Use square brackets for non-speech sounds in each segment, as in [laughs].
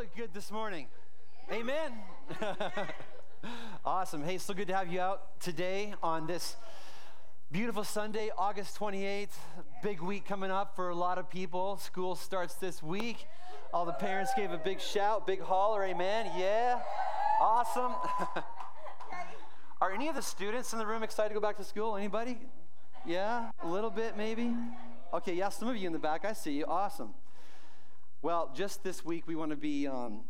look good this morning? Amen. [laughs] awesome. Hey, so good to have you out today on this beautiful Sunday, August 28th. Big week coming up for a lot of people. School starts this week. All the parents gave a big shout, big holler. Amen. Yeah. Awesome. [laughs] Are any of the students in the room excited to go back to school? Anybody? Yeah? A little bit, maybe? Okay, yeah, some of you in the back, I see you. Awesome. Well, just this week, we want to be um,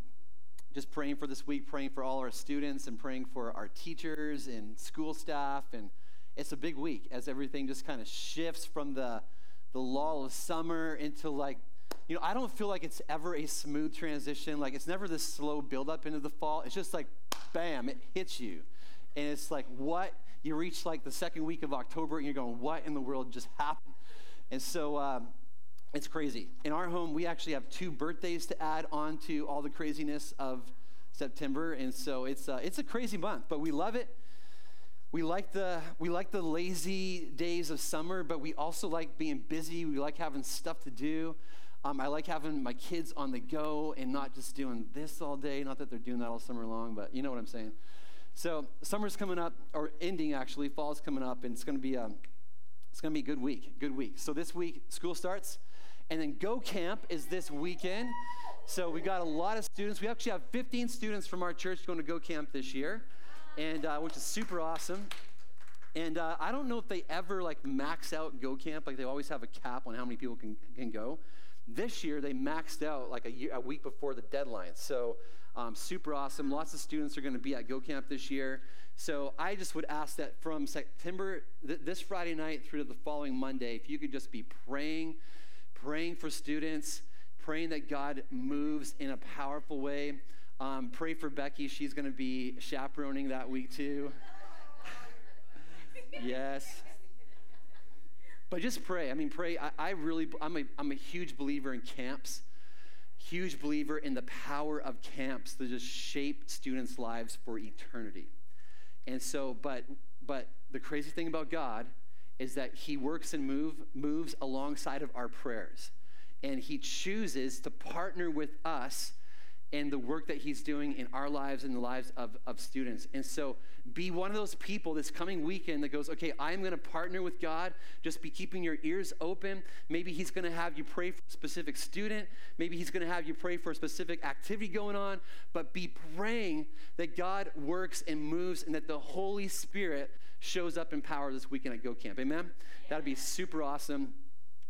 just praying for this week, praying for all our students, and praying for our teachers and school staff. And it's a big week as everything just kind of shifts from the, the lull of summer into like, you know, I don't feel like it's ever a smooth transition. Like, it's never this slow buildup into the fall. It's just like, bam, it hits you. And it's like, what? You reach like the second week of October and you're going, what in the world just happened? And so, um, it's crazy. In our home, we actually have two birthdays to add on to all the craziness of September, and so it's uh, it's a crazy month, but we love it. We like the we like the lazy days of summer, but we also like being busy. We like having stuff to do. Um, I like having my kids on the go and not just doing this all day. Not that they're doing that all summer long, but you know what I'm saying. So summer's coming up, or ending actually. Fall's coming up, and it's going to be a um, it's going to be a good week. Good week. So this week school starts. And then Go Camp is this weekend. So we got a lot of students. We actually have 15 students from our church going to Go Camp this year, and uh, which is super awesome. And uh, I don't know if they ever like max out Go Camp. Like they always have a cap on how many people can, can go. This year they maxed out like a, year, a week before the deadline. So um, super awesome. Lots of students are going to be at Go Camp this year. So I just would ask that from September, th- this Friday night through to the following Monday, if you could just be praying praying for students, praying that God moves in a powerful way. Um, pray for Becky. She's going to be chaperoning that week too. [laughs] yes. But just pray. I mean, pray. I, I really, I'm a, I'm a huge believer in camps, huge believer in the power of camps to just shape students' lives for eternity. And so, but, but the crazy thing about God is that he works and move, moves alongside of our prayers. And he chooses to partner with us in the work that he's doing in our lives and the lives of, of students. And so be one of those people this coming weekend that goes, okay, I'm going to partner with God. Just be keeping your ears open. Maybe he's going to have you pray for a specific student. Maybe he's going to have you pray for a specific activity going on. But be praying that God works and moves and that the Holy Spirit shows up in power this weekend at Go Camp. Amen? That'd be super awesome.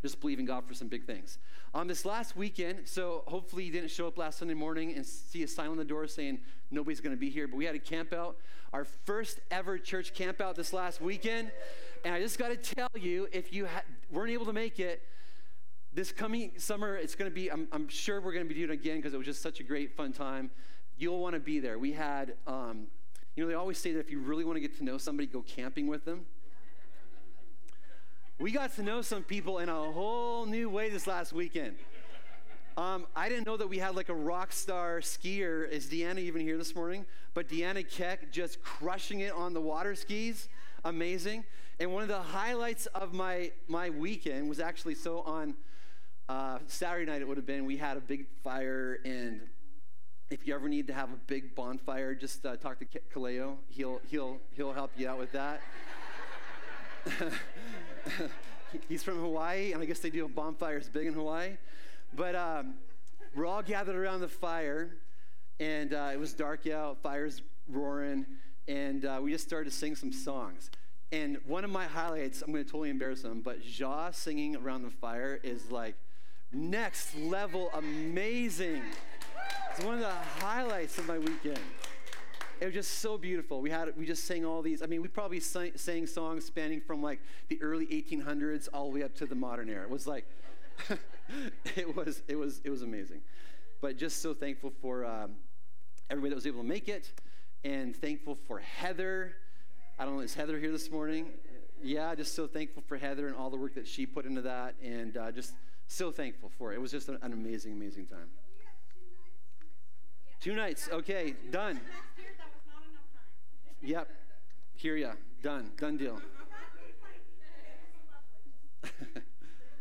Just believing God for some big things. On this last weekend, so hopefully you didn't show up last Sunday morning and see a sign on the door saying nobody's going to be here, but we had a camp out, our first ever church camp out this last weekend. And I just got to tell you, if you ha- weren't able to make it, this coming summer, it's going to be, I'm, I'm sure we're going to be doing it again because it was just such a great, fun time. You'll want to be there. We had, um, you know, they always say that if you really want to get to know somebody, go camping with them. We got to know some people in a whole new way this last weekend. Um, I didn't know that we had like a rock star skier. Is Deanna even here this morning? But Deanna Keck just crushing it on the water skis. Amazing. And one of the highlights of my, my weekend was actually so on uh, Saturday night, it would have been, we had a big fire and if you ever need to have a big bonfire, just uh, talk to Kaleo. He'll, he'll, he'll help you out with that. [laughs] He's from Hawaii, and I guess they do bonfires big in Hawaii. But um, we're all gathered around the fire, and uh, it was dark out, fire's roaring, and uh, we just started to sing some songs. And one of my highlights, I'm going to totally embarrass him, but Ja singing around the fire is like next level amazing. It's one of the highlights of my weekend. It was just so beautiful. We had we just sang all these. I mean, we probably sang, sang songs spanning from like the early 1800s all the way up to the modern era. It was like, [laughs] it was it was it was amazing. But just so thankful for um, everybody that was able to make it, and thankful for Heather. I don't know, is Heather here this morning? Yeah, just so thankful for Heather and all the work that she put into that, and uh, just so thankful for it. It was just an, an amazing, amazing time. Two nights. Okay, done. Yep. Hear ya. Done. Done deal. [laughs]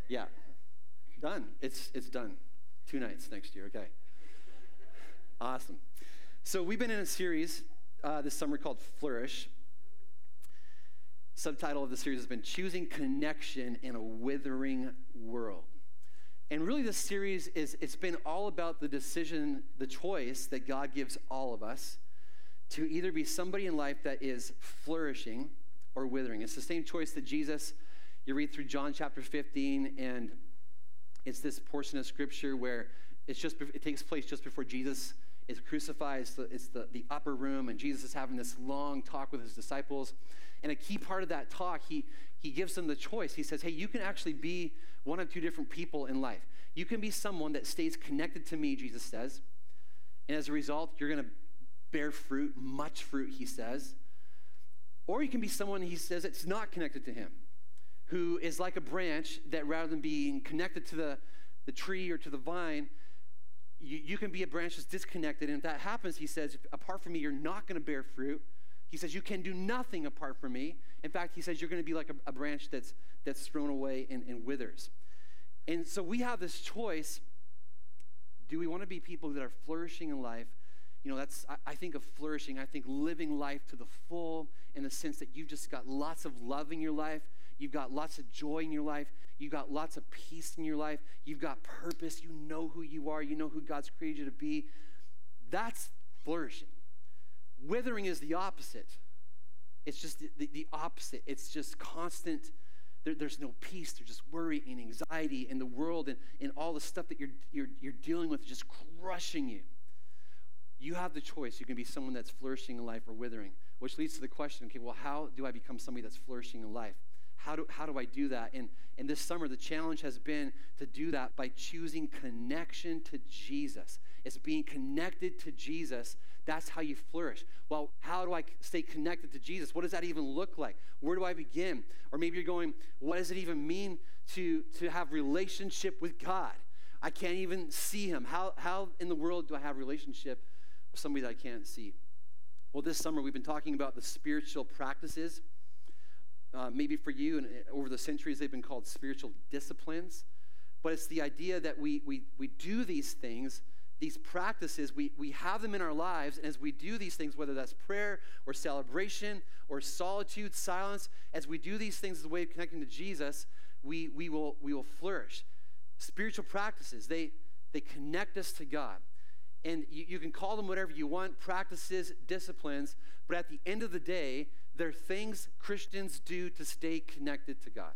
yeah. Done. It's it's done. Two nights next year. Okay. Awesome. So we've been in a series uh, this summer called Flourish. Subtitle of the series has been Choosing Connection in a Withering World. And really, this series is it's been all about the decision, the choice that God gives all of us to either be somebody in life that is flourishing or withering. It's the same choice that Jesus, you read through John chapter 15, and it's this portion of scripture where it's just it takes place just before Jesus is crucified. The, it's the, the upper room, and Jesus is having this long talk with his disciples. And a key part of that talk, he, he gives them the choice. He says, Hey, you can actually be one of two different people in life. You can be someone that stays connected to me, Jesus says. And as a result, you're going to bear fruit, much fruit, he says. Or you can be someone, he says, that's not connected to him, who is like a branch that rather than being connected to the, the tree or to the vine, you, you can be a branch that's disconnected. And if that happens, he says, apart from me, you're not going to bear fruit. He says, You can do nothing apart from me. In fact, he says, You're going to be like a, a branch that's, that's thrown away and, and withers. And so we have this choice. Do we want to be people that are flourishing in life? You know, that's, I, I think of flourishing. I think living life to the full in the sense that you've just got lots of love in your life. You've got lots of joy in your life. You've got lots of peace in your life. You've got purpose. You know who you are. You know who God's created you to be. That's flourishing. Withering is the opposite. It's just the, the, opposite. It's just constant. There, there's no peace. There's just worry and anxiety in the world and, and all the stuff that you're, you're, you're dealing with just crushing you. You have the choice. You can be someone that's flourishing in life or withering, which leads to the question okay, well, how do I become somebody that's flourishing in life? How do, how do I do that? And, and this summer, the challenge has been to do that by choosing connection to Jesus. It's being connected to Jesus. That's how you flourish. Well, how do I stay connected to Jesus? What does that even look like? Where do I begin? Or maybe you're going, what does it even mean to, to have relationship with God? I can't even see him. How, how in the world do I have relationship with somebody that I can't see? Well, this summer we've been talking about the spiritual practices uh, maybe for you, and uh, over the centuries, they've been called spiritual disciplines. But it's the idea that we, we, we do these things, these practices, we, we have them in our lives. And as we do these things, whether that's prayer or celebration or solitude, silence, as we do these things as a way of connecting to Jesus, we, we, will, we will flourish. Spiritual practices, they, they connect us to God. And you, you can call them whatever you want practices, disciplines, but at the end of the day, they're things Christians do to stay connected to God.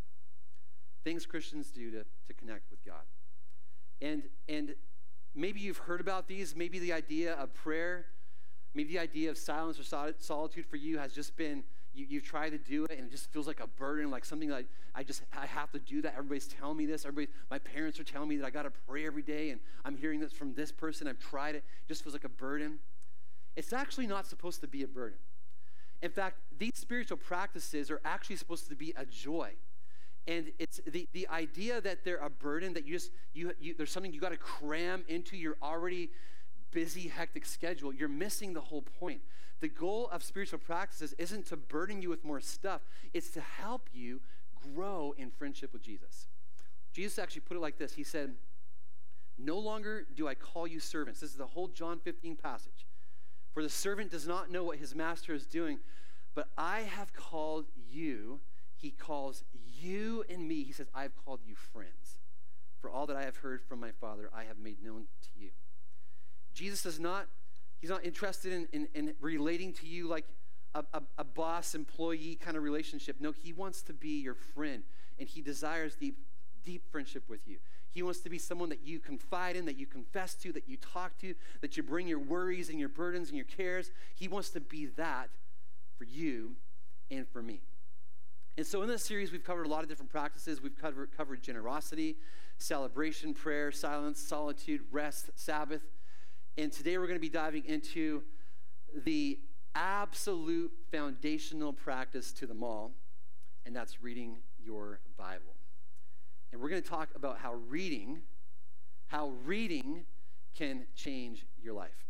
Things Christians do to, to connect with God. And, and maybe you've heard about these. Maybe the idea of prayer, maybe the idea of silence or solitude for you has just been you, you've tried to do it and it just feels like a burden, like something like I just I have to do that. Everybody's telling me this. Everybody, my parents are telling me that I got to pray every day, and I'm hearing this from this person. I've tried it. It just feels like a burden. It's actually not supposed to be a burden. In fact, these spiritual practices are actually supposed to be a joy. And it's the, the idea that they're a burden, that you just, you, you there's something you got to cram into your already busy, hectic schedule. You're missing the whole point. The goal of spiritual practices isn't to burden you with more stuff, it's to help you grow in friendship with Jesus. Jesus actually put it like this He said, No longer do I call you servants. This is the whole John 15 passage. For the servant does not know what his master is doing, but I have called you. He calls you and me. He says, I have called you friends. For all that I have heard from my Father, I have made known to you. Jesus is not, he's not interested in, in, in relating to you like a, a, a boss employee kind of relationship. No, he wants to be your friend, and he desires deep, deep friendship with you. He wants to be someone that you confide in, that you confess to, that you talk to, that you bring your worries and your burdens and your cares. He wants to be that for you and for me. And so in this series, we've covered a lot of different practices. We've covered, covered generosity, celebration, prayer, silence, solitude, rest, Sabbath. And today we're going to be diving into the absolute foundational practice to them all, and that's reading your Bible. And we're going to talk about how reading, how reading can change your life.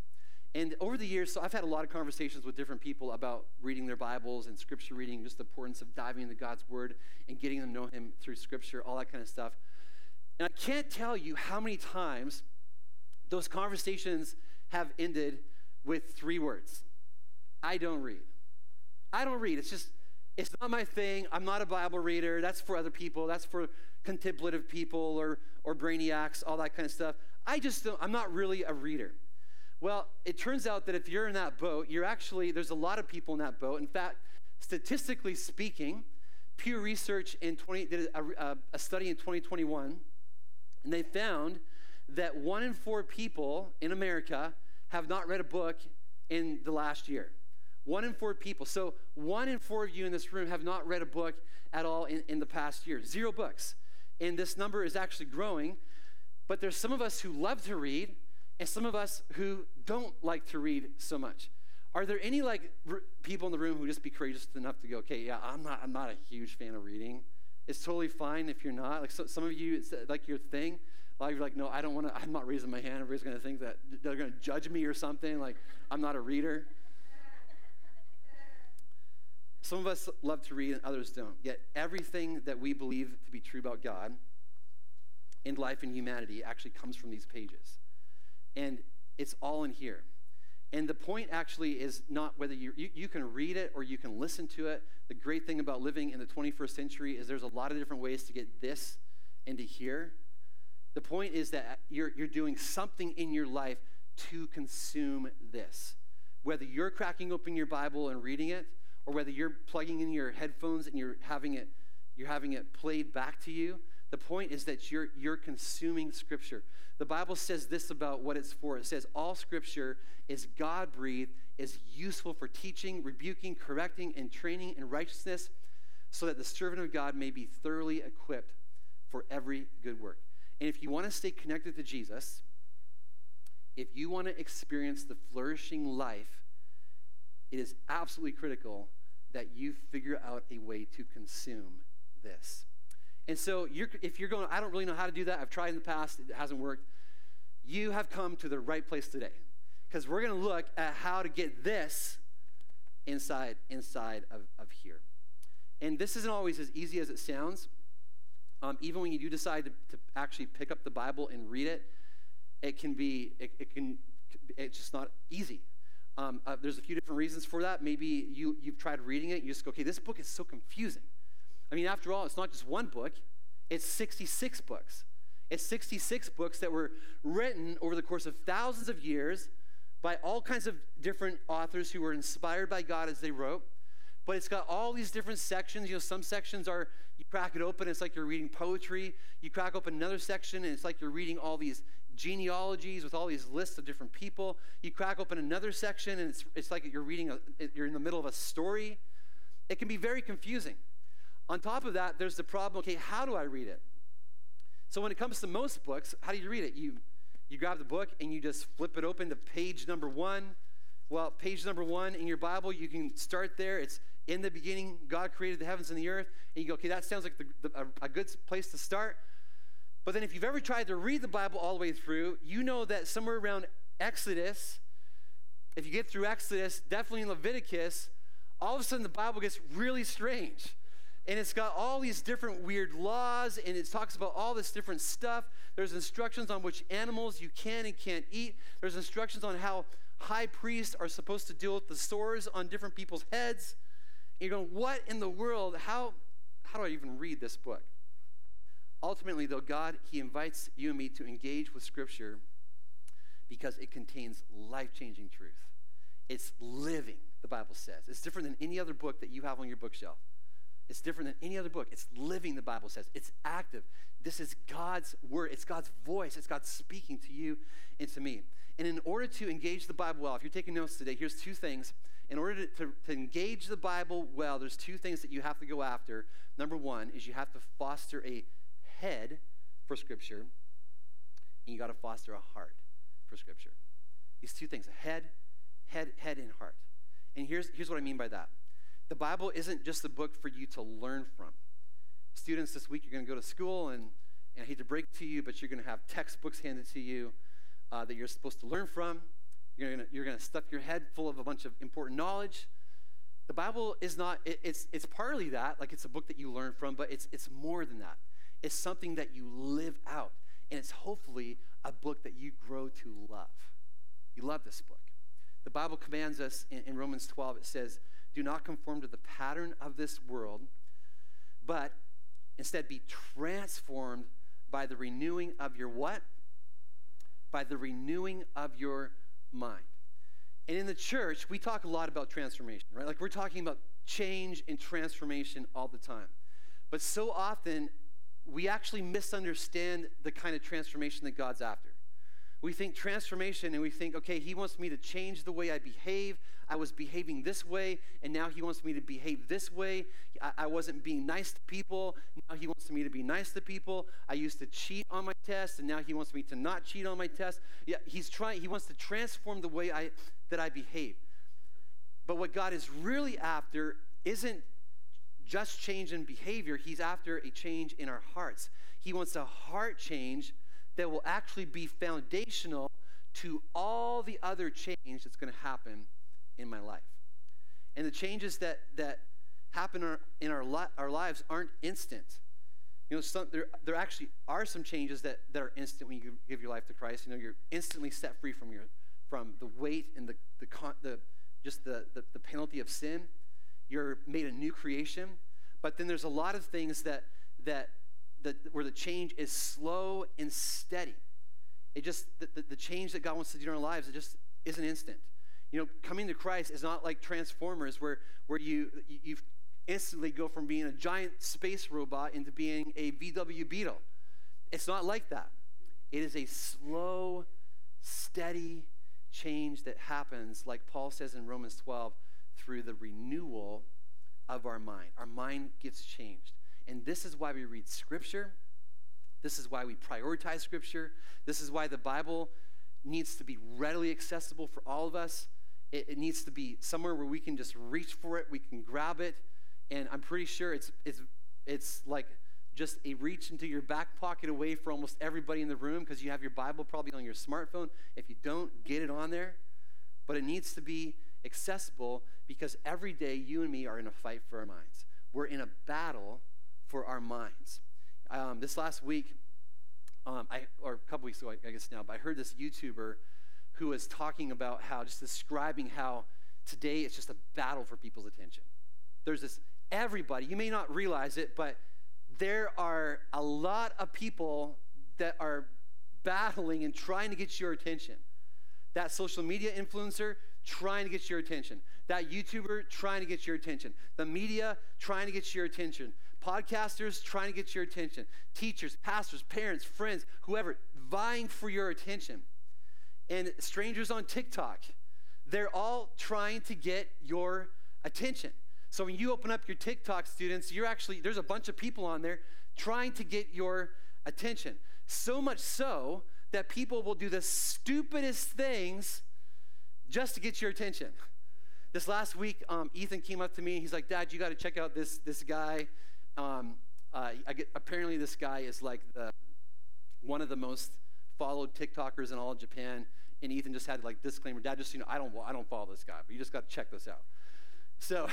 And over the years, so I've had a lot of conversations with different people about reading their Bibles and scripture reading, just the importance of diving into God's Word and getting them to know Him through scripture, all that kind of stuff. And I can't tell you how many times those conversations have ended with three words I don't read. I don't read. It's just, it's not my thing. I'm not a Bible reader. That's for other people. That's for contemplative people or, or brainiacs, all that kind of stuff. I just don't, I'm not really a reader. Well, it turns out that if you're in that boat, you're actually, there's a lot of people in that boat. In fact, statistically speaking, Pew Research in 20, did a, a study in 2021, and they found that one in four people in America have not read a book in the last year. One in four people. So, one in four of you in this room have not read a book at all in, in the past year. Zero books. And this number is actually growing. But there's some of us who love to read, and some of us who don't like to read so much. Are there any like r- people in the room who just be courageous enough to go, okay, yeah, I'm not, I'm not a huge fan of reading. It's totally fine if you're not. Like so, some of you, it's uh, like your thing. Like you're like, no, I don't want to. I'm not raising my hand. Everybody's going to think that they're going to judge me or something. Like I'm not a reader. Some of us love to read and others don't. Yet everything that we believe to be true about God in life and humanity actually comes from these pages. And it's all in here. And the point actually is not whether you, you, you, can read it or you can listen to it. The great thing about living in the 21st century is there's a lot of different ways to get this into here. The point is that you're, you're doing something in your life to consume this. Whether you're cracking open your Bible and reading it, or whether you're plugging in your headphones and you're having it, you're having it played back to you, the point is that you're, you're consuming Scripture. The Bible says this about what it's for. It says, All Scripture is God breathed, is useful for teaching, rebuking, correcting, and training in righteousness, so that the servant of God may be thoroughly equipped for every good work. And if you want to stay connected to Jesus, if you want to experience the flourishing life, it is absolutely critical that you figure out a way to consume this. And so, you're, if you're going, I don't really know how to do that, I've tried in the past, it hasn't worked, you have come to the right place today. Because we're going to look at how to get this inside, inside of, of here. And this isn't always as easy as it sounds. Um, even when you do decide to, to, actually pick up the Bible and read it, it can be, it, it can, it's just not easy. Um, uh, there's a few different reasons for that. Maybe you, you've tried reading it, you just go, okay, this book is so confusing. I mean, after all, it's not just one book, it's 66 books. It's 66 books that were written over the course of thousands of years by all kinds of different authors who were inspired by God as they wrote. But it's got all these different sections. You know, some sections are, you crack it open, it's like you're reading poetry. You crack open another section, and it's like you're reading all these genealogies with all these lists of different people. You crack open another section, and it's, it's like you're reading, a, you're in the middle of a story. It can be very confusing. On top of that, there's the problem okay, how do I read it? So when it comes to most books, how do you read it? You, you grab the book and you just flip it open to page number one. Well, page number one in your Bible, you can start there. It's in the beginning, God created the heavens and the earth. And you go, okay, that sounds like the, the, a, a good place to start. But then if you've ever tried to read the Bible all the way through, you know that somewhere around Exodus, if you get through Exodus, definitely in Leviticus, all of a sudden the Bible gets really strange and it's got all these different weird laws and it talks about all this different stuff. There's instructions on which animals you can and can't eat. There's instructions on how high priests are supposed to deal with the sores on different people's heads. And you're going what in the world? How how do i even read this book? Ultimately though god he invites you and me to engage with scripture because it contains life-changing truth. It's living the bible says. It's different than any other book that you have on your bookshelf it's different than any other book. It's living, the Bible says. It's active. This is God's word. It's God's voice. It's God speaking to you and to me. And in order to engage the Bible well, if you're taking notes today, here's two things. In order to, to, to engage the Bible well, there's two things that you have to go after. Number one is you have to foster a head for Scripture, and you got to foster a heart for Scripture. These two things a head, head, head, and heart. And here's, here's what I mean by that the Bible isn't just a book for you to learn from. Students, this week you're going to go to school, and, and I hate to break to you, but you're going to have textbooks handed to you uh, that you're supposed to learn from. You're going you're to stuff your head full of a bunch of important knowledge. The Bible is not, it, it's, it's partly that, like it's a book that you learn from, but it's, it's more than that. It's something that you live out, and it's hopefully a book that you grow to love. You love this book. The Bible commands us in, in Romans 12, it says, Do not conform to the pattern of this world, but instead be transformed by the renewing of your what? By the renewing of your mind. And in the church, we talk a lot about transformation, right? Like we're talking about change and transformation all the time. But so often, we actually misunderstand the kind of transformation that God's after. We think transformation and we think, okay, He wants me to change the way I behave. I was behaving this way, and now He wants me to behave this way. I, wasn't being nice to people. Now He wants me to be nice to people. I used to cheat on my test, and now He wants me to not cheat on my test. Yeah, He's trying, He wants to transform the way I, that I behave. But what God is really after isn't just change in behavior, He's after a change in our hearts. He wants a heart change that will actually be foundational to all the other change that's going to happen in my life. And the changes that, that happen in, our, our, li- our lives aren't instant. You know, some, there, there actually are some changes that, that are instant when you give your life to Christ. You know, you're instantly set free from, your, from the weight and the, the, con, the just the, the, the penalty of sin. You're made a new creation. But then there's a lot of things that, that, that where the change is slow and steady. It just, the, the, the change that God wants to do in our lives, it just isn't instant. You know, coming to Christ is not like Transformers where, where you, you instantly go from being a giant space robot into being a VW Beetle. It's not like that. It is a slow, steady change that happens, like Paul says in Romans 12, through the renewal of our mind. Our mind gets changed. And this is why we read Scripture. This is why we prioritize Scripture. This is why the Bible needs to be readily accessible for all of us. It, it, needs to be somewhere where we can just reach for it, we can grab it. And I'm pretty sure it's, it's, it's like just a reach into your back pocket away for almost everybody in the room because you have your Bible probably on your smartphone. If you don't, get it on there. But it needs to be accessible because every day you and me are in a fight for our minds. We're in a battle for our minds. Um, this last week, um, I, or a couple weeks ago, I guess now, but I heard this YouTuber who was talking about how, just describing how today it's just a battle for people's attention. There's this, everybody, you may not realize it, but there are a lot of people that are battling and trying to get your attention. That social media influencer trying to get your attention. That YouTuber trying to get your attention. The media trying to get your attention. Podcasters trying to get your attention. Teachers, pastors, parents, friends, whoever, vying for your attention and strangers on TikTok. They're all trying to get your attention. So when you open up your TikTok students, you're actually, there's a bunch of people on there trying to get your attention. So much so that people will do the stupidest things just to get your attention. This last week, um, Ethan came up to me. and He's like, Dad, you got to check out this, this guy. Um, uh, get, apparently, this guy is like the, one of the most followed TikTokers in all of Japan. And Ethan just had like disclaimer, Dad, just you know, I don't, I don't follow this guy, but you just got to check this out. So,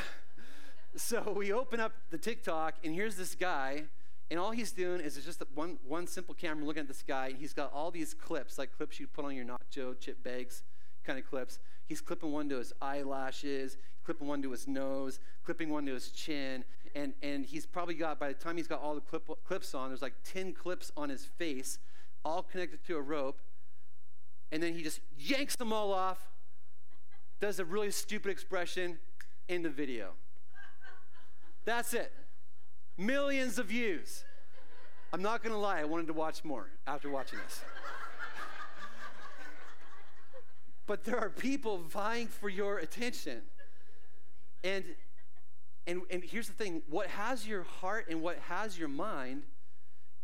[laughs] so we open up the TikTok, and here's this guy, and all he's doing is just one, one simple camera looking at this guy, and he's got all these clips, like clips you put on your nacho chip bags kind of clips. He's clipping one to his eyelashes, clipping one to his nose, clipping one to his chin, and, and he's probably got, by the time he's got all the clip, clips on, there's like 10 clips on his face, all connected to a rope, and then he just yanks them all off, does a really stupid expression in the video. That's it. Millions of views. I'm not going to lie, I wanted to watch more after watching this. but there are people vying for your attention. And, and, and here's the thing what has your heart and what has your mind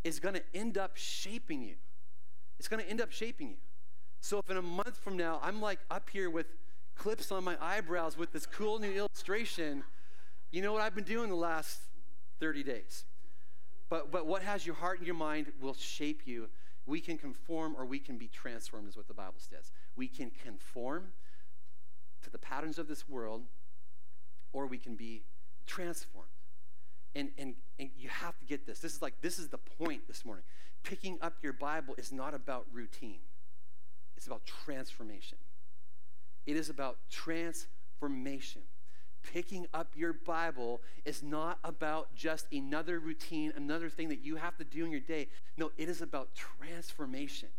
is going to end up shaping you. It's going to end up shaping you. So if in a month from now I'm like up here with clips on my eyebrows with this cool new illustration, you know what I've been doing the last 30 days. But, but what has your heart and your mind will shape you. We can conform or we can be transformed, is what the Bible says. We can conform to the patterns of this world or we can be transformed. And, and, and you have to get this. This is like, this is the point this morning. Picking up your Bible is not about routine. It's about transformation. it is about transformation. Picking up your Bible is not about just another routine, another thing that you have to do in your day. No, it is about transformation.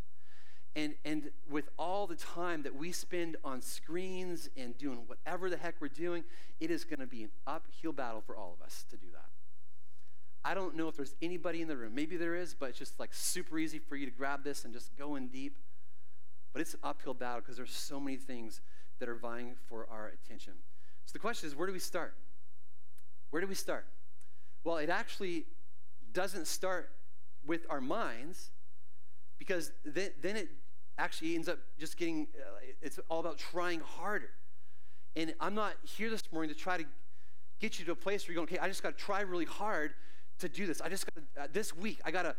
And, and with all the time that we spend on screens and doing whatever the heck we're doing, it is going to be an uphill battle for all of us to do that. I don't know if there's anybody in the room. Maybe there is, but it's just like super easy for you to grab this and just go in deep. But it's an uphill battle because there's so many things that are vying for our attention. So the question is, where do we start? Where do we start? Well, it actually doesn't start with our minds because then, then it actually ends up just getting, uh, it's all about trying harder. And I'm not here this morning to try to get you to a place where you're going, okay, I just got to try really hard to do this. I just got uh, this week, I got to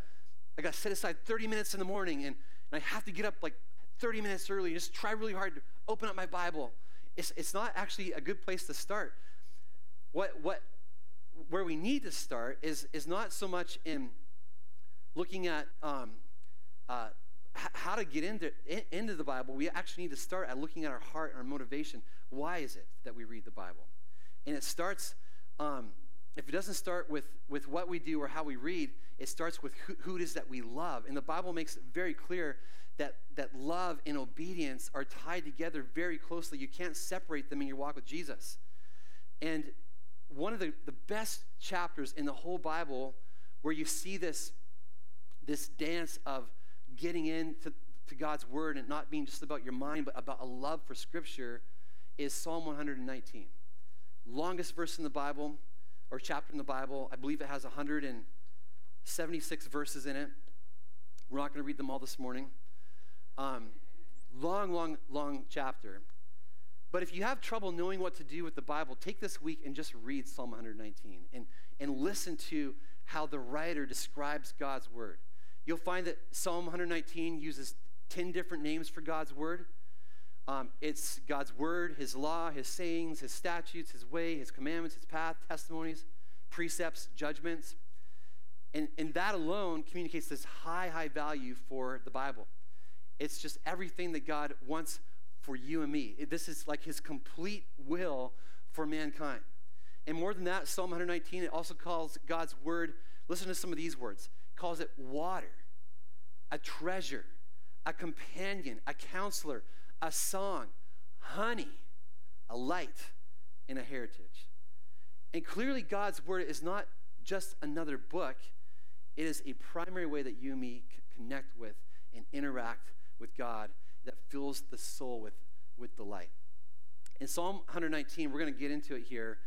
I got to set aside 30 minutes in the morning and, and I have to get up like 30 minutes early. and Just try really hard to open up my Bible. It's, it's not actually a good place to start. What, what, where we need to start is, is not so much in looking at um, uh, how to get into, in, into the Bible. We actually need to start at looking at our heart and our motivation. Why is it that we read the Bible? And it starts um, if it doesn't start with, with what we do or how we read, it starts with who, who, it is that we love. And the Bible makes it very clear that, that love and obedience are tied together very closely. You can't separate them in your walk with Jesus. And one of the, the best chapters in the whole Bible where you see this, this dance of getting into to God's word and not being just about your mind, but about a love for Scripture is Psalm 119. Longest verse in the Bible or chapter in the Bible. I believe it has 176 verses in it. We're not going to read them all this morning. Um, long, long, long chapter. But if you have trouble knowing what to do with the Bible, take this week and just read Psalm 119 and, and listen to how the writer describes God's word. You'll find that Psalm 119 uses 10 different names for God's word. Um, it's God's word, his law, his sayings, his statutes, his way, his commandments, his path, testimonies, precepts, judgments. And, and that alone communicates this high, high value for the Bible. It's just everything that God wants for you and me. This is like his complete will for mankind. And more than that, Psalm 119, it also calls God's word, listen to some of these words, calls it water, a treasure, a companion, a counselor, a song, honey, a light, and a heritage. And clearly, God's word is not just another book, it is a primary way that you and me connect with and interact with God that fills the soul with, with delight. In Psalm 119, we're going to get into it here.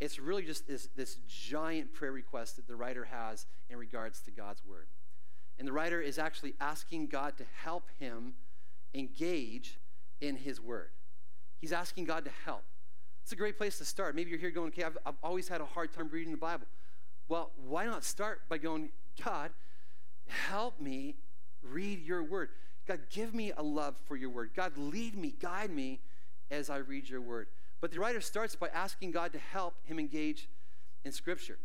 It's really just this, this giant prayer request that the writer has in regards to God's word. And the writer is actually asking God to help him engage in His Word. He's asking God to help. It's a great place to start. Maybe you're here going, okay, I've, I've always had a hard time reading the Bible. Well, why not start by going, God, help me read your word. God, give me a love for your word. God, lead me, guide me as I read your word. But the writer starts by asking God to help him engage in Scripture.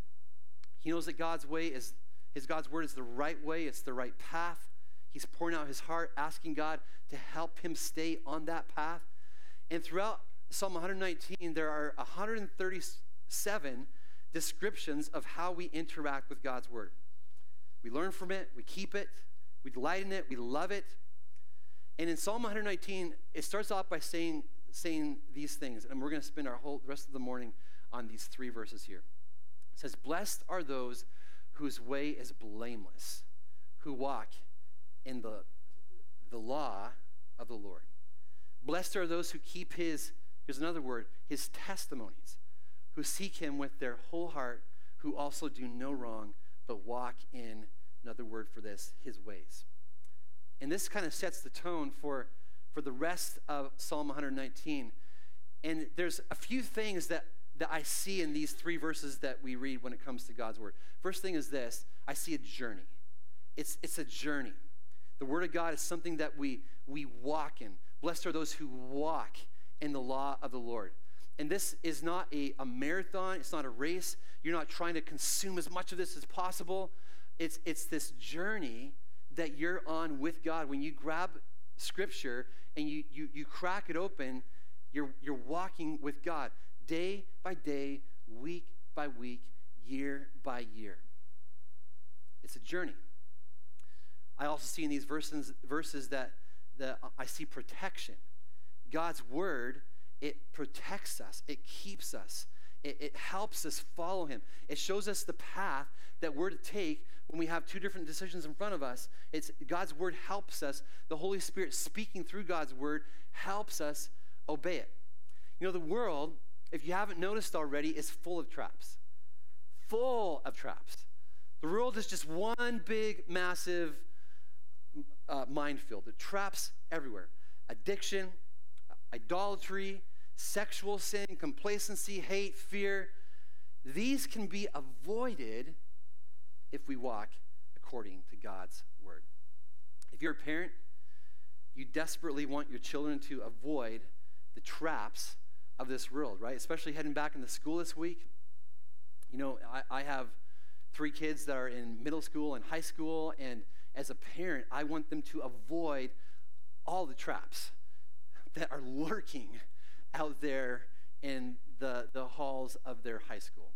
He knows that God's way is, his God's word is the right way, it's the right path. He's pouring out his heart, asking God to help him stay on that path. And throughout Psalm 119, there are 137 descriptions of how we interact with God's word. We learn from it, we keep it, we delight in it, we love it. And in Psalm 119, it starts off by saying, saying these things, and we're going to spend our whole rest of the morning on these three verses here. It says, Blessed are those whose way is blameless, who walk in the, the law of the Lord. Blessed are those who keep his, here's another word, his testimonies, who seek him with their whole heart, who also do no wrong, but walk in, another word for this, his ways. And this kind of sets the tone for, for the rest of Psalm 119. And there's a few things that, that I see in these three verses that we read when it comes to God's word. First thing is this I see a journey. It's, it's a journey. The Word of God is something that we, we walk in. Blessed are those who walk in the law of the Lord. And this is not a, a marathon, it's not a race. You're not trying to consume as much of this as possible. It's, it's this journey that you're on with God. When you grab Scripture and you, you, you crack it open, You're, you're walking with God day by day, week by week, year by year. It's a journey. I also see in these verses, verses that, that I see protection. God's word, it protects us, it keeps us, it, it helps us follow him. It shows us the path that we're to take when we have two different decisions in front of us. It's God's word helps us. The Holy Spirit speaking through God's word helps us obey it. You know, the world, if you haven't noticed already, is full of traps. Full of traps. The world is just one big, massive uh, minefield. The traps everywhere addiction, idolatry, sexual sin, complacency, hate, fear. These can be avoided if we walk according to God's word. If you're a parent, you desperately want your children to avoid the traps of this world, right? Especially heading back into school this week. You know, I, I have three kids that are in middle school and high school, and as a parent, I want them to avoid all the traps that are lurking out there in the, the halls of their high school.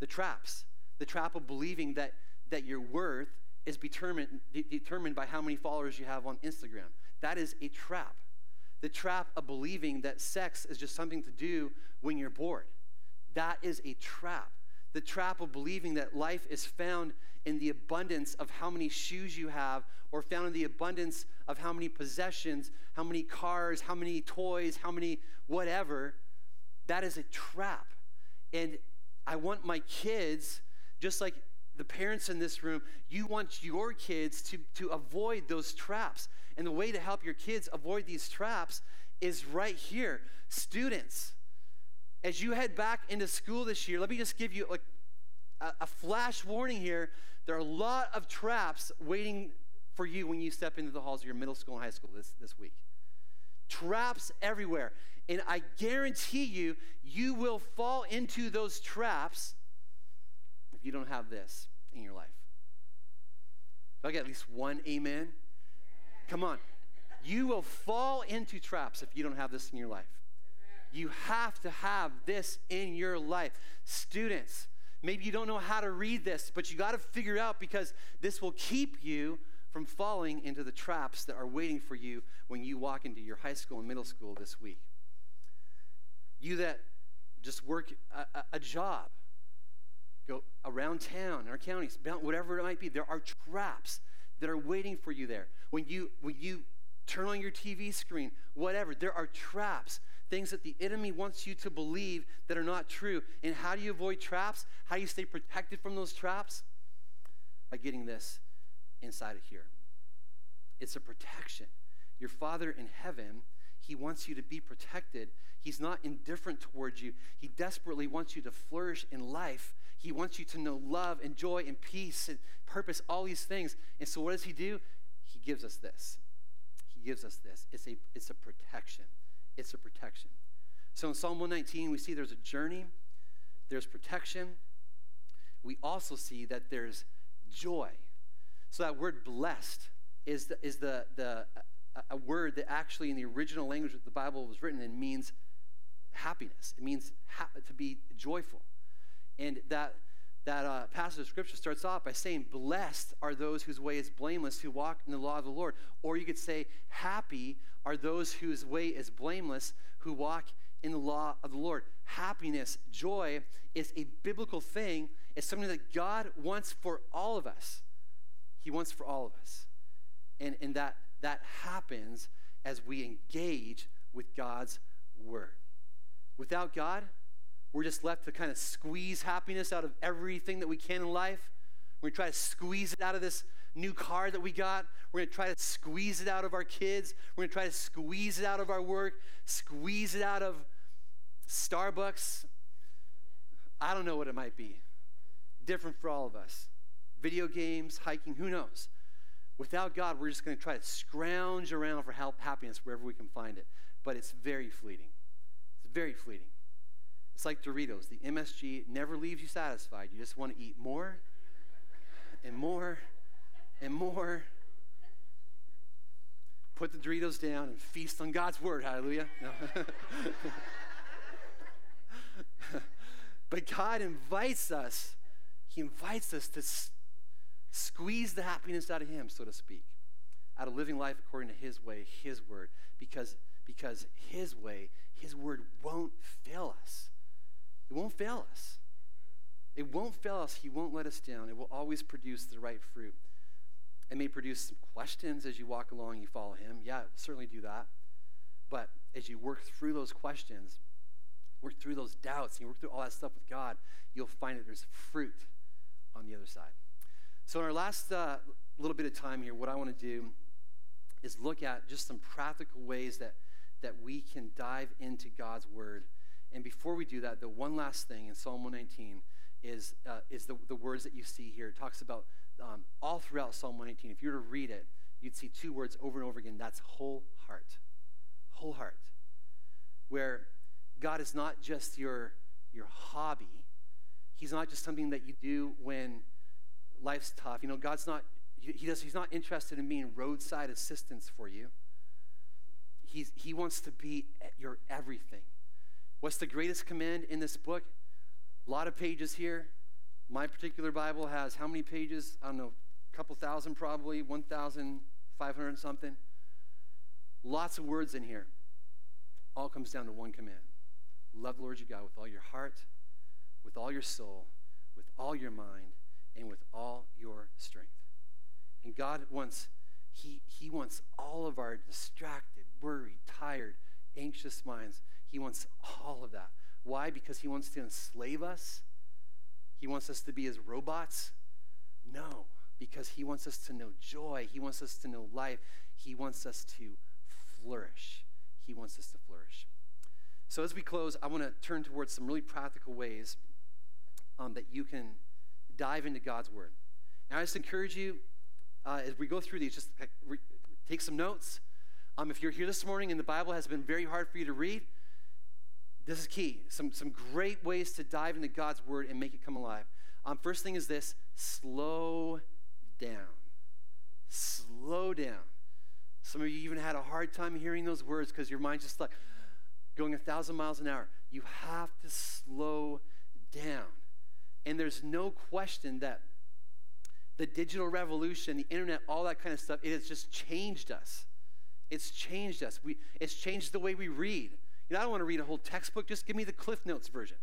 The traps, the trap of believing that, that your worth is determined, determined by how many followers you have on Instagram. That is a trap. The trap of believing that sex is just something to do when you're bored. That is a trap. The trap of believing that life is found in the abundance of how many shoes you have, or found in the abundance of how many possessions, how many cars, how many toys, how many whatever, that is a trap. And I want my kids, just like the parents in this room, you want your kids to, to avoid those traps. And the way to help your kids avoid these traps is right here. Students, as you head back into school this year, let me just give you like a, a flash warning here. There are a lot of traps waiting for you when you step into the halls of your middle school and high school this, this week. Traps everywhere. And I guarantee you, you will fall into those traps if you don't have this in your life. Do I get at least one amen? Come on. You will fall into traps if you don't have this in your life. You have to have this in your life. Students, maybe you don't know how to read this, but you got to figure it out because this will keep you from falling into the traps that are waiting for you when you walk into your high school and middle school this week. You that just work a, a job, go around town, our counties, whatever it might be, there are traps that are waiting for you there. When you, when you turn on your TV screen, whatever, there are traps things that the enemy wants you to believe that are not true. And how do you avoid traps? How do you stay protected from those traps? By getting this inside of here. It's a protection. Your Father in heaven, He wants you to be protected. He's not indifferent towards you. He desperately wants you to flourish in life. He wants you to know love and joy and peace and purpose, all these things. And so, what does He do? He gives us this. He gives us this. It's a, it's a protection it's a protection. So in Psalm 119, we see there's a journey, there's protection. We also see that there's joy. So that word blessed is the, is the, the a, word that actually in the original language that the Bible was written in means happiness. It means ha- to be joyful. And that that uh, passage of scripture starts off by saying, Blessed are those whose way is blameless, who walk in the law of the Lord. Or you could say, Happy are those whose way is blameless, who walk in the law of the Lord. Happiness, joy is a biblical thing, it's something that God wants for all of us. He wants for all of us. And, and that, that happens as we engage with God's word. Without God, we're just left to kind of squeeze happiness out of everything that we can in life. We're going to try to squeeze it out of this new car that we got. We're going to try to squeeze it out of our kids. We're going to try to squeeze it out of our work, squeeze it out of Starbucks. I don't know what it might be. Different for all of us. Video games, hiking, who knows? Without God, we're just going to try to scrounge around for help, happiness wherever we can find it. But it's very fleeting. It's very fleeting. It's like Doritos. The MSG never leaves you satisfied. You just want to eat more and more and more. put the Doritos down and feast on God's word. Hallelujah. No. [laughs] but God invites us, He invites us to s- squeeze the happiness out of Him, so to speak, out of living life according to His way, His word, because, because His way, His word won't fail us. It won't fail us. It won't fail us. He won't let us down. It will always produce the right fruit. It may produce some questions as you walk along, you follow Him. Yeah, it will certainly do that. But as you work through those questions, work through those doubts, and you work through all that stuff with God, you'll find that there's fruit on the other side. So, in our last uh, little bit of time here, what I want to do is look at just some practical ways that, that we can dive into God's Word. And before we do that, the one last thing in Psalm 119 is, uh, is the, the words that you see here. It talks about um, all throughout Psalm 119. If you were to read it, you'd see two words over and over again. That's whole heart. Whole heart. Where God is not just your, your hobby, He's not just something that you do when life's tough. You know, God's not, he does, He's not interested in being roadside assistance for you. He's, he wants to be your everything. What's the greatest command in this book? A lot of pages here. My particular Bible has how many pages? I don't know, a couple thousand probably, 1,500 something. Lots of words in here. All comes down to one command love the Lord your God with all your heart, with all your soul, with all your mind, and with all your strength. And God wants, He, he wants all of our distracted, worried, tired, anxious minds. He wants all of that. Why? Because He wants to enslave us he wants us to be his robots? No, because He wants us to know joy. He wants us to know life. He wants us to flourish. He wants us to flourish. So, as we close, I want to turn towards some really practical ways um, that you can dive into God's Word. And I just encourage you, uh, as we go through these, just take some notes. Um, if you're here this morning and the Bible has been very hard for you to read, this is key. Some, some great ways to dive into God's word and make it come alive. Um, first thing is this slow down. Slow down. Some of you even had a hard time hearing those words because your mind's just like going a thousand miles an hour. You have to slow down. And there's no question that the digital revolution, the internet, all that kind of stuff, it has just changed us. It's changed us. We, it's changed the way we read. You know, I don't want to read a whole textbook. Just give me the Cliff Notes version.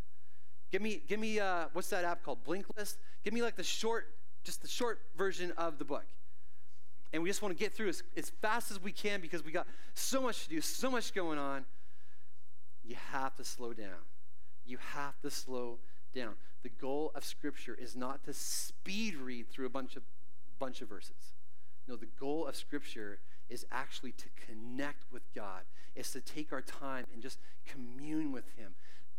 Give me, give me, uh, what's that app called? Blinkist. Give me like the short, just the short version of the book. And we just want to get through as, as fast as we can because we got so much to do, so much going on. You have to slow down. You have to slow down. The goal of Scripture is not to speed read through a bunch of bunch of verses. No, the goal of Scripture is actually to connect with God, is to take our time and just commune with Him,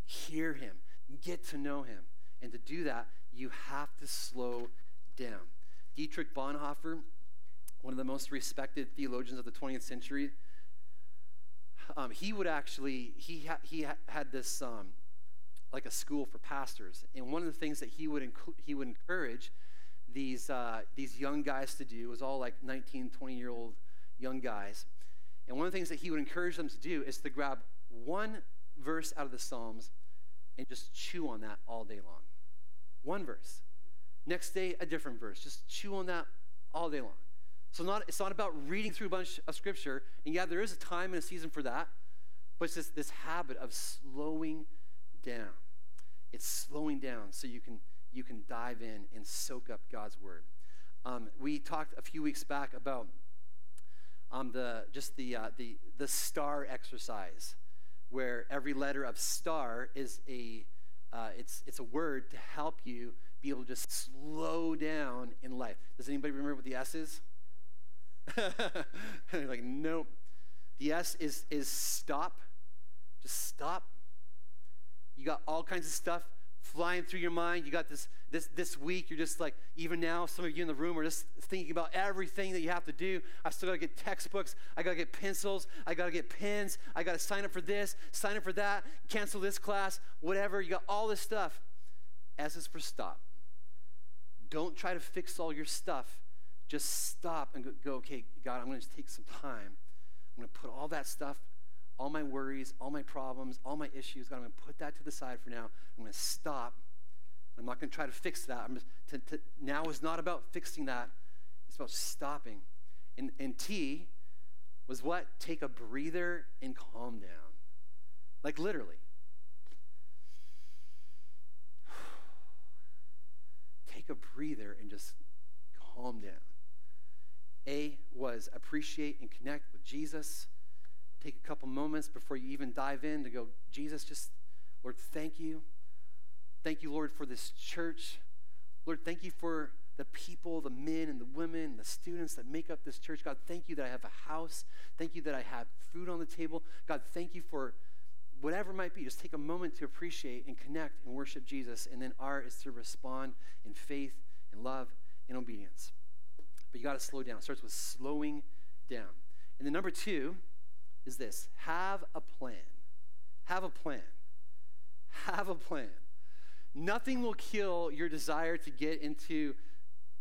hear Him, get to know Him. And to do that, you have to slow down. Dietrich Bonhoeffer, one of the most respected theologians of the 20th century, um, he would actually, he, ha- he ha- had this, um, like a school for pastors. And one of the things that he would, inc- he would encourage these, uh, these young guys to do was all like 19, 20 year old young guys. And one of the things that he would encourage them to do is to grab one verse out of the Psalms and just chew on that all day long. One verse. Next day, a different verse. Just chew on that all day long. So not, it's not about reading through a bunch of scripture. And yeah, there is a time and a season for that. But it's this, this habit of slowing down. It's slowing down so you can, you can dive in and soak up God's word. Um, we talked a few weeks back about um, the, just the, uh, the, the star exercise, where every letter of star is a, uh, it's, it's a word to help you be able to just slow down in life. Does anybody remember what the S is? [laughs] like, nope. The S is, is stop. Just stop. You got all kinds of stuff flying through your mind. You got this this this week. You're just like even now. Some of you in the room are just thinking about everything that you have to do. I still got to get textbooks. I got to get pencils. I got to get pens. I got to sign up for this. Sign up for that. Cancel this class. Whatever. You got all this stuff. S is for stop. Don't try to fix all your stuff. Just stop and go. okay, God. I'm going to take some time I'm going to put all that stuff, all my worries, all my problems, all my issues, God, I'm going to put that to the side for now. I'm going to stop. I'm not going to try to fix that. I'm just, now is not about fixing that. It's about stopping. And, and T was what? Take a breather and calm down. Like literally. [sighs] Take a breather and just calm down. A was appreciate and connect with Jesus. Take a couple moments before you even dive in to go, Jesus, just, Lord, thank you. Thank you, Lord, for this church. Lord, thank you for the people, the men and the women, the students that make up this church. God, thank you that I have a house. Thank you that I have food on the table. God, thank you for whatever might be. Just take a moment to appreciate and connect and worship Jesus. And then R is to respond in faith and love and obedience. But you got to slow down. It starts with slowing down. And then number two is this have a plan. Have a plan. Have a plan. Nothing will kill your desire to get into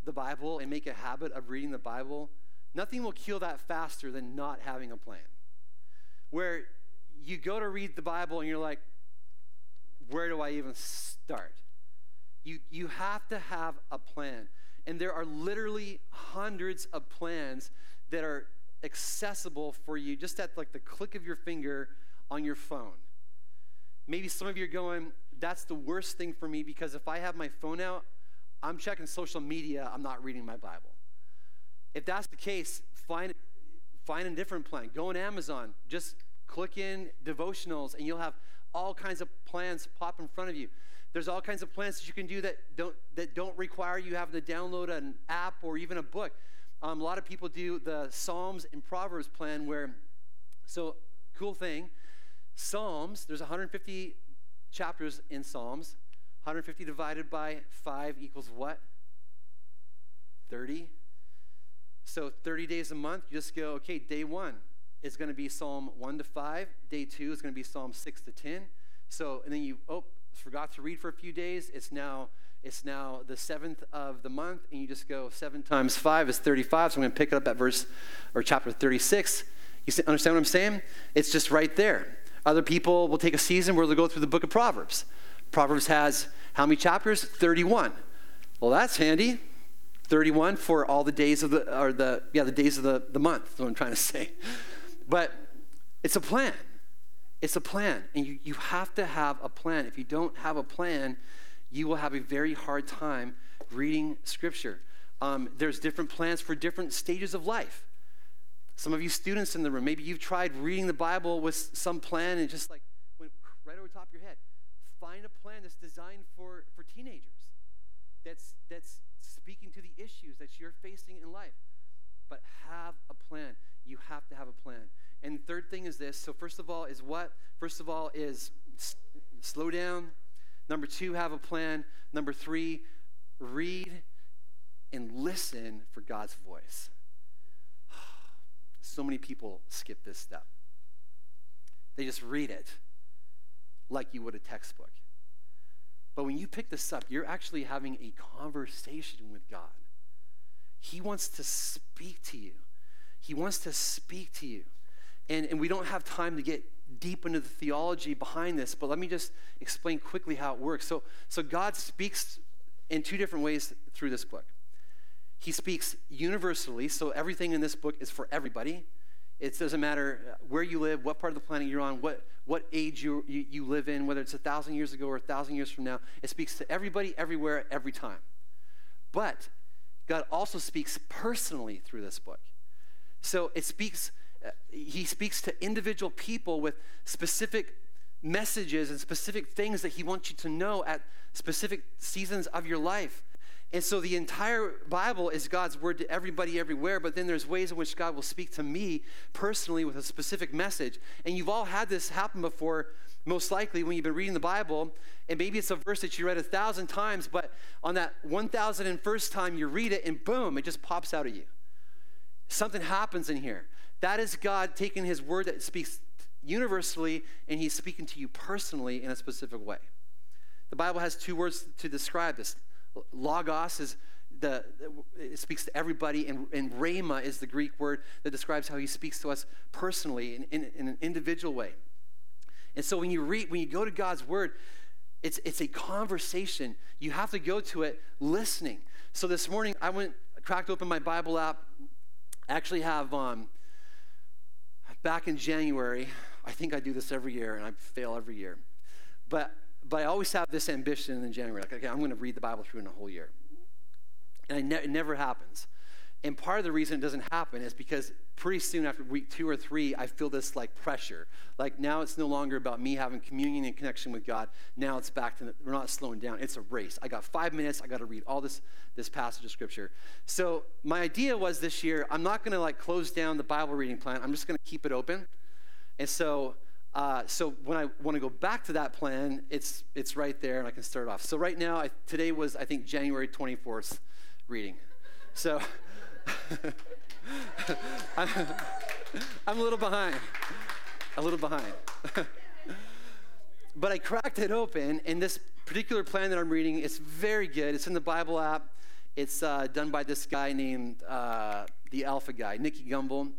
the Bible and make a habit of reading the Bible. Nothing will kill that faster than not having a plan. Where you go to read the Bible and you're like, where do I even start? You, you have to have a plan. And there are literally hundreds of plans that are accessible for you just at like the click of your finger on your phone. Maybe some of you are going, that's the worst thing for me because if I have my phone out, I'm checking social media, I'm not reading my Bible. If that's the case, find, find a different plan. Go on Amazon, just click in devotionals, and you'll have all kinds of plans pop in front of you. There's all kinds of plans that you can do that don't, that don't require you having to download an app or even a book. Um, a lot of people do the Psalms and Proverbs plan where, so cool thing, Psalms, there's 150 chapters in Psalms. 150 divided by 5 equals what? 30. So 30 days a month, you just go, okay, day one is going to be Psalm 1 to 5. Day two is going to be Psalm 6 to 10. So, and then you, oh, forgot to read for a few days. It's now it's now the seventh of the month, and you just go seven times five is 35. So I'm going to pick it up at verse or chapter 36. You understand what I'm saying? It's just right there. Other people will take a season where they'll go through the book of Proverbs. Proverbs has how many chapters? 31. Well, that's handy. 31 for all the days of the, or the, yeah, the days of the, the month, is what I'm trying to [laughs] say. But it's a plan. It's a plan. And you, you have to have a plan. If you don't have a plan, you will have a very hard time reading Scripture. Um, there's different plans for different stages of life. Some of you students in the room, maybe you've tried reading the Bible with some plan and just like went right over top of your head. Find a plan that's designed for, for teenagers, that's, that's speaking to the issues that you're facing in life. But have a plan. You have to have a plan. And third thing is this. So first of all is what? First of all is s- slow down. Number two, have a plan. Number three, read and listen for God's voice. So many people skip this step. They just read it like you would a textbook. But when you pick this up, you're actually having a conversation with God. He wants to speak to you. He wants to speak to you. And, and we don't have time to get deep into the theology behind this, but let me just explain quickly how it works. So, so God speaks in two different ways through this book. He speaks universally, so everything in this book is for everybody. It doesn't matter where you live, what part of the planet you're on, what, what age you, you, you live in, whether it's a thousand years ago or a thousand years from now. It speaks to everybody, everywhere, every time. But God also speaks personally through this book. So it speaks, uh, he speaks to individual people with specific messages and specific things that he wants you to know at specific seasons of your life. And so the entire Bible is God's word to everybody everywhere, but then there's ways in which God will speak to me personally with a specific message. And you've all had this happen before, most likely when you've been reading the Bible, and maybe it's a verse that you read a thousand times, but on that 1001st time you read it, and boom, it just pops out of you. Something happens in here. That is God taking his word that speaks universally, and he's speaking to you personally in a specific way. The Bible has two words to describe this Logos is the, it speaks to everybody, and, and rhema is the Greek word that describes how he speaks to us personally in, in, in an individual way. And so when you read, when you go to God's word, it's, it's a conversation. You have to go to it listening. So this morning, I went, cracked open my Bible app. I actually have, um, back in January, I think I do this every year, and I fail every year. But, but I always have this ambition in January, like, okay, I'm going to read the Bible through in a whole year. And ne- it never happens. And part of the reason it doesn't happen is because pretty soon after week two or three, I feel this like pressure. Like now it's no longer about me having communion and connection with God. Now it's back to, the, we're not slowing down. It's a race. I got five minutes. I got to read all this, this passage of scripture. So my idea was this year, I'm not going to like close down the Bible reading plan. I'm just going to keep it open. And so, uh, so when I want to go back to that plan, it's, it's right there and I can start off. So right now, I, today was, I think, January 24th reading. So, [laughs] I'm, a little behind. A little behind. [laughs] but I cracked it open, and this particular plan that I'm reading is very good. It's in the Bible app. It's uh, done by this guy named uh, the Alpha guy, Nicky Gumbel.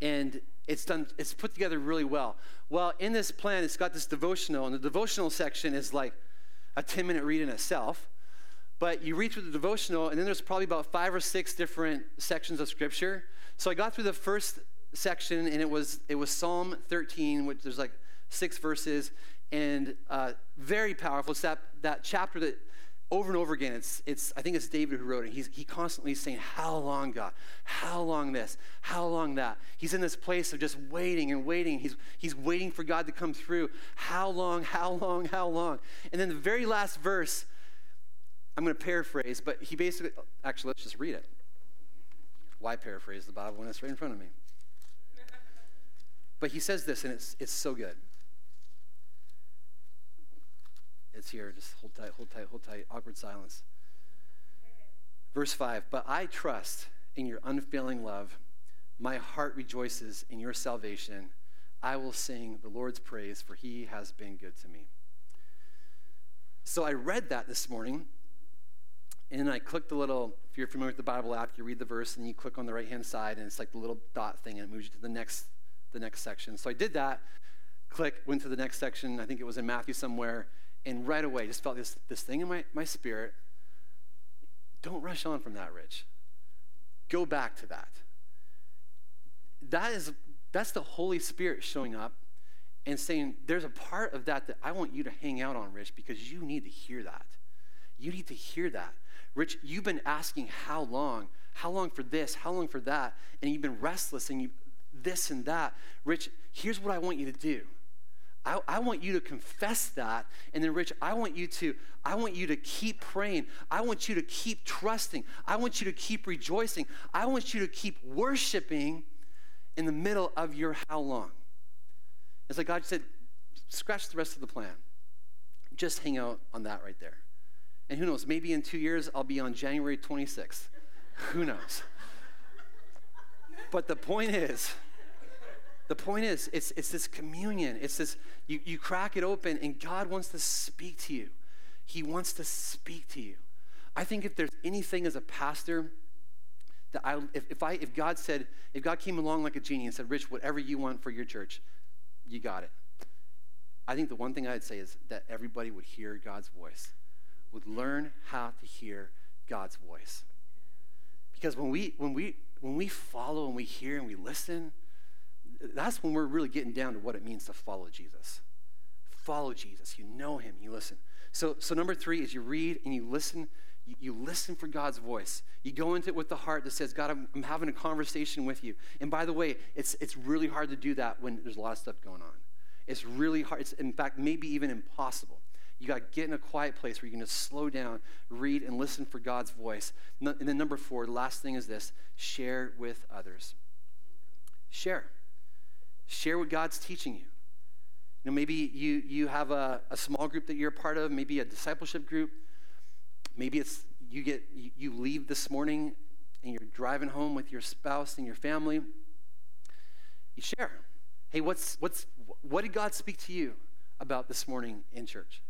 And it's done, it's put together really well. Well, in this plan, it's got this devotional, and the devotional section is like a 10 minute read in itself. But you read through the devotional, and then there's probably about five or six different sections of scripture. So I got through the first section, and it was it was Psalm 13, which there's like six verses, and uh, very powerful. It's that that chapter that over and over again, it's, it's I think it's David who wrote it. He's he constantly saying, How long, God? How long this? How long that? He's in this place of just waiting and waiting. He's, he's waiting for God to come through. How long, how long, how long? And then the very last verse, I'm going to paraphrase, but he basically, actually, let's just read it. Why paraphrase the Bible when it's right in front of me? But he says this, and it's, it's so good. It's here. Just hold tight, hold tight, hold tight. Awkward silence. Verse 5 But I trust in your unfailing love. My heart rejoices in your salvation. I will sing the Lord's praise, for he has been good to me. So I read that this morning, and I clicked the little, if you're familiar with the Bible app, you read the verse and you click on the right hand side, and it's like the little dot thing, and it moves you to the next, the next section. So I did that, click, went to the next section. I think it was in Matthew somewhere, and right away just felt this, this thing in my, my spirit. Don't rush on from that, Rich. Go back to that. That is that's the Holy Spirit showing up and saying, There's a part of that that I want you to hang out on, Rich, because you need to hear that. You need to hear that. Rich, you've been asking how long, how long for this, how long for that, and you've been restless and you this and that. Rich, here's what I want you to do. I, I, want you to confess that and then rich i want you to i want you to keep praying. I want you to keep trusting. I want you to keep rejoicing. I want you to keep worshiping in the middle of your how long? It's like god said scratch the rest of the plan. Just hang out on that right there. And who knows, maybe in two years I'll be on January 26th. who knows? But the point is, the point is, it's, it's this communion. It's this, you, you crack it open and God wants to speak to you. He wants to speak to you. I think if there's anything as a pastor that I, if, if I, if God said, if God came along like a genie and said, Rich, whatever you want for your church, you got it. I think the one thing I'd say is that everybody would hear God's voice would learn how to hear God's voice. Because when we when we when we follow and we hear and we listen, that's when we're really getting down to what it means to follow Jesus. Follow Jesus. You know him, you listen. So so number 3 is you read and you listen you, you listen for God's voice. You go into it with the heart that says, God, I'm, I'm having a conversation with you. And by the way, it's, it's really hard to do that when there's a lot of stuff going on. It's really hard. It's, in fact, maybe even impossible. You got to get in a quiet place where you can just slow down, read, and listen for God's voice. And then, number four, the last thing is this share with others. Share. Share what God's teaching you. You know, maybe you, you have a, a small group that you're a part of, maybe a discipleship group. Maybe it's you get you leave this morning and you're driving home with your spouse and your family. You share. Hey, what's what's what did God speak to you about this morning in church?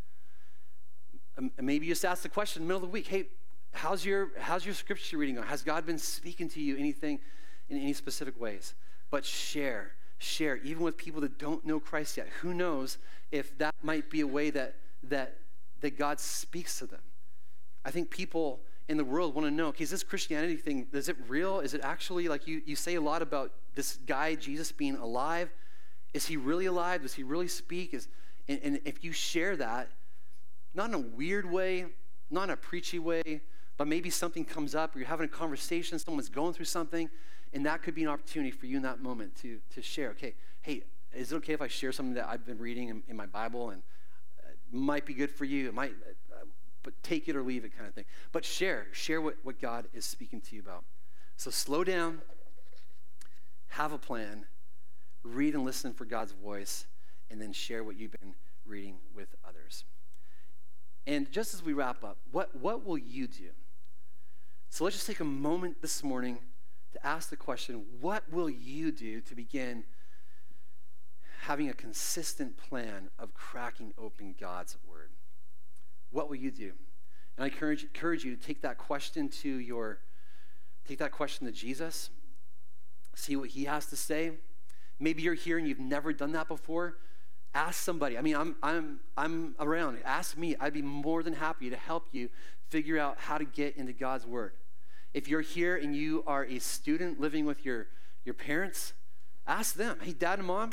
Um, maybe you just ask the question in the middle of the week hey, how's your, how's your scripture reading going? Has God been speaking to you anything in any specific ways? But share, share, even with people that don't know Christ yet. Who knows if that might be a way that, that, that God speaks to them? I think people in the world want to know okay, is this Christianity thing, is it real? Is it actually like you, you say a lot about this guy, Jesus, being alive? Is he really alive? Does he really speak? Is, and, and if you share that, not in a weird way, not in a preachy way, but maybe something comes up or you're having a conversation, someone's going through something, and that could be an opportunity for you in that moment to, to share. Okay, hey, is it okay if I share something that I've been reading in, in my Bible and it might be good for you? It might, uh, but take it or leave it kind of thing. But share, share what, what God is speaking to you about. So slow down, have a plan, read and listen for God's voice, and then share what you've been reading with others. And just as we wrap up, what, what will you do? So let's just take a moment this morning to ask the question what will you do to begin having a consistent plan of cracking open God's word? What will you do? And I encourage, encourage you to take that question to your, take that question to Jesus, see what he has to say. Maybe you're here and you've never done that before. Ask somebody. I mean, I'm, I'm, I'm around. Ask me. I'd be more than happy to help you figure out how to get into God's Word. If you're here and you are a student living with your, your parents, ask them, hey, dad and mom,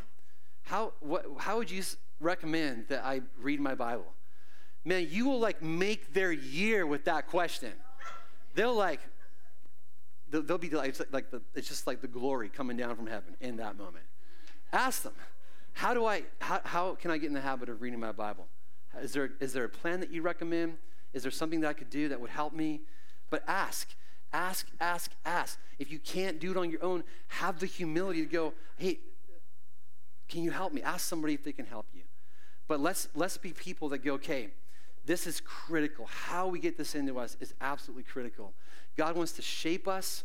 how, what, how would you recommend that I read my Bible? Man, you will like make their year with that question. They'll like, they'll, they'll be like, it's, like the, it's just like the glory coming down from heaven in that moment. Ask them, how do I, how, how can I get in the habit of reading my Bible? Is there, is there a plan that you recommend? Is there something that I could do that would help me? But ask, ask, ask, ask. If you can't do it on your own, have the humility to go, hey, can you help me? Ask somebody if they can help you. But let's, let's be people that go, okay, this is critical. How we get this into us is absolutely critical. God wants to shape us.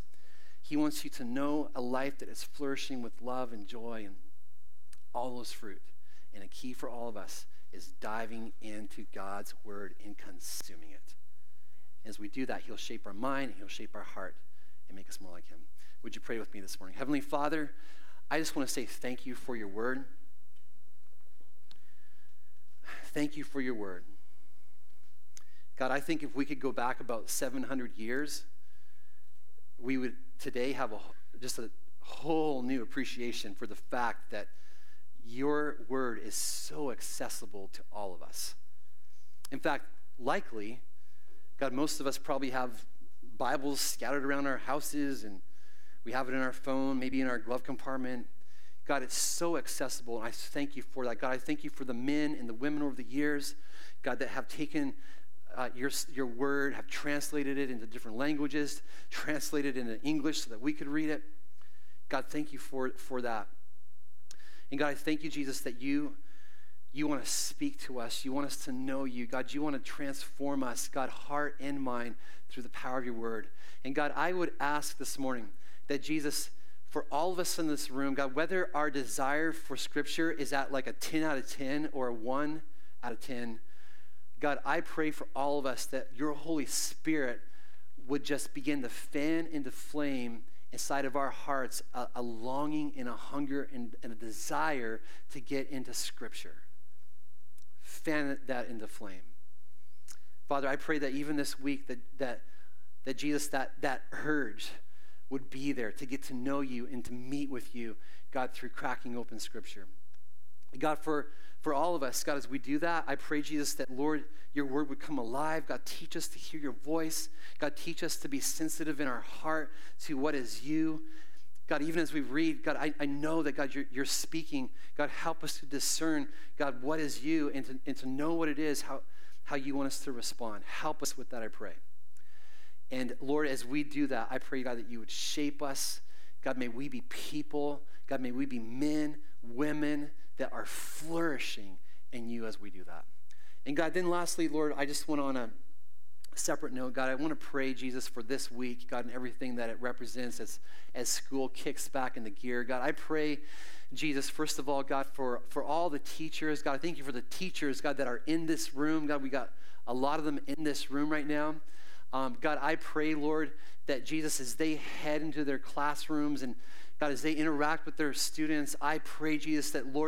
He wants you to know a life that is flourishing with love and joy and all those fruit. And a key for all of us is diving into God's word and consuming it. As we do that, He'll shape our mind, He'll shape our heart, and make us more like Him. Would you pray with me this morning? Heavenly Father, I just want to say thank you for your word. Thank you for your word. God, I think if we could go back about 700 years, we would today have a, just a whole new appreciation for the fact that your word is so accessible to all of us. In fact, likely, God, most of us probably have Bibles scattered around our houses and we have it in our phone, maybe in our glove compartment. God, it's so accessible, and I thank you for that. God, I thank you for the men and the women over the years, God, that have taken uh, your, your word, have translated it into different languages, [laughs] translated it into English so that we could read it. God, thank you for, for that. And God, I thank you, Jesus, that you, you want to speak to us. You want us to know you. God, you want to transform us, God, heart and mind, through the power of your word. And God, I would ask this morning that Jesus, for all of us in this room, God, whether our desire for Scripture is at like a 10 out of 10 or a 1 out of 10, God, I pray for all of us that your Holy Spirit would just begin to fan into flame inside of our hearts a, a longing and a hunger and, and, a desire to get into Scripture. Fan that into flame. Father, I pray that even this week that, that, that Jesus, that, that urge would be there to get to know you and to meet with you, God, through cracking open Scripture. God, for, for all of us, God, as we do that, I pray, Jesus, that, Lord, your word would come alive. God, teach us to hear your voice. God, teach us to be sensitive in our heart to what is you. God, even as we read, God, I, I know that, God, you're, you're speaking. God, help us to discern, God, what is you and to, and to know what it is, how, how you want us to respond. Help us with that, I pray. And Lord, as we do that, I pray, God, that you would shape us. God, may we be people. God, may we be men, women that are flourishing in you as we do that. And God, then lastly, Lord, I just went on a separate note. God, I want to pray, Jesus, for this week, God, and everything that it represents as, as school kicks back into gear. God, I pray, Jesus, first of all, God, for, for all the teachers. God, I thank you for the teachers, God, that are in this room. God, we got a lot of them in this room right now. Um, God, I pray, Lord, that Jesus, as they head into their classrooms and God, as they interact with their students, I pray, Jesus, that Lord,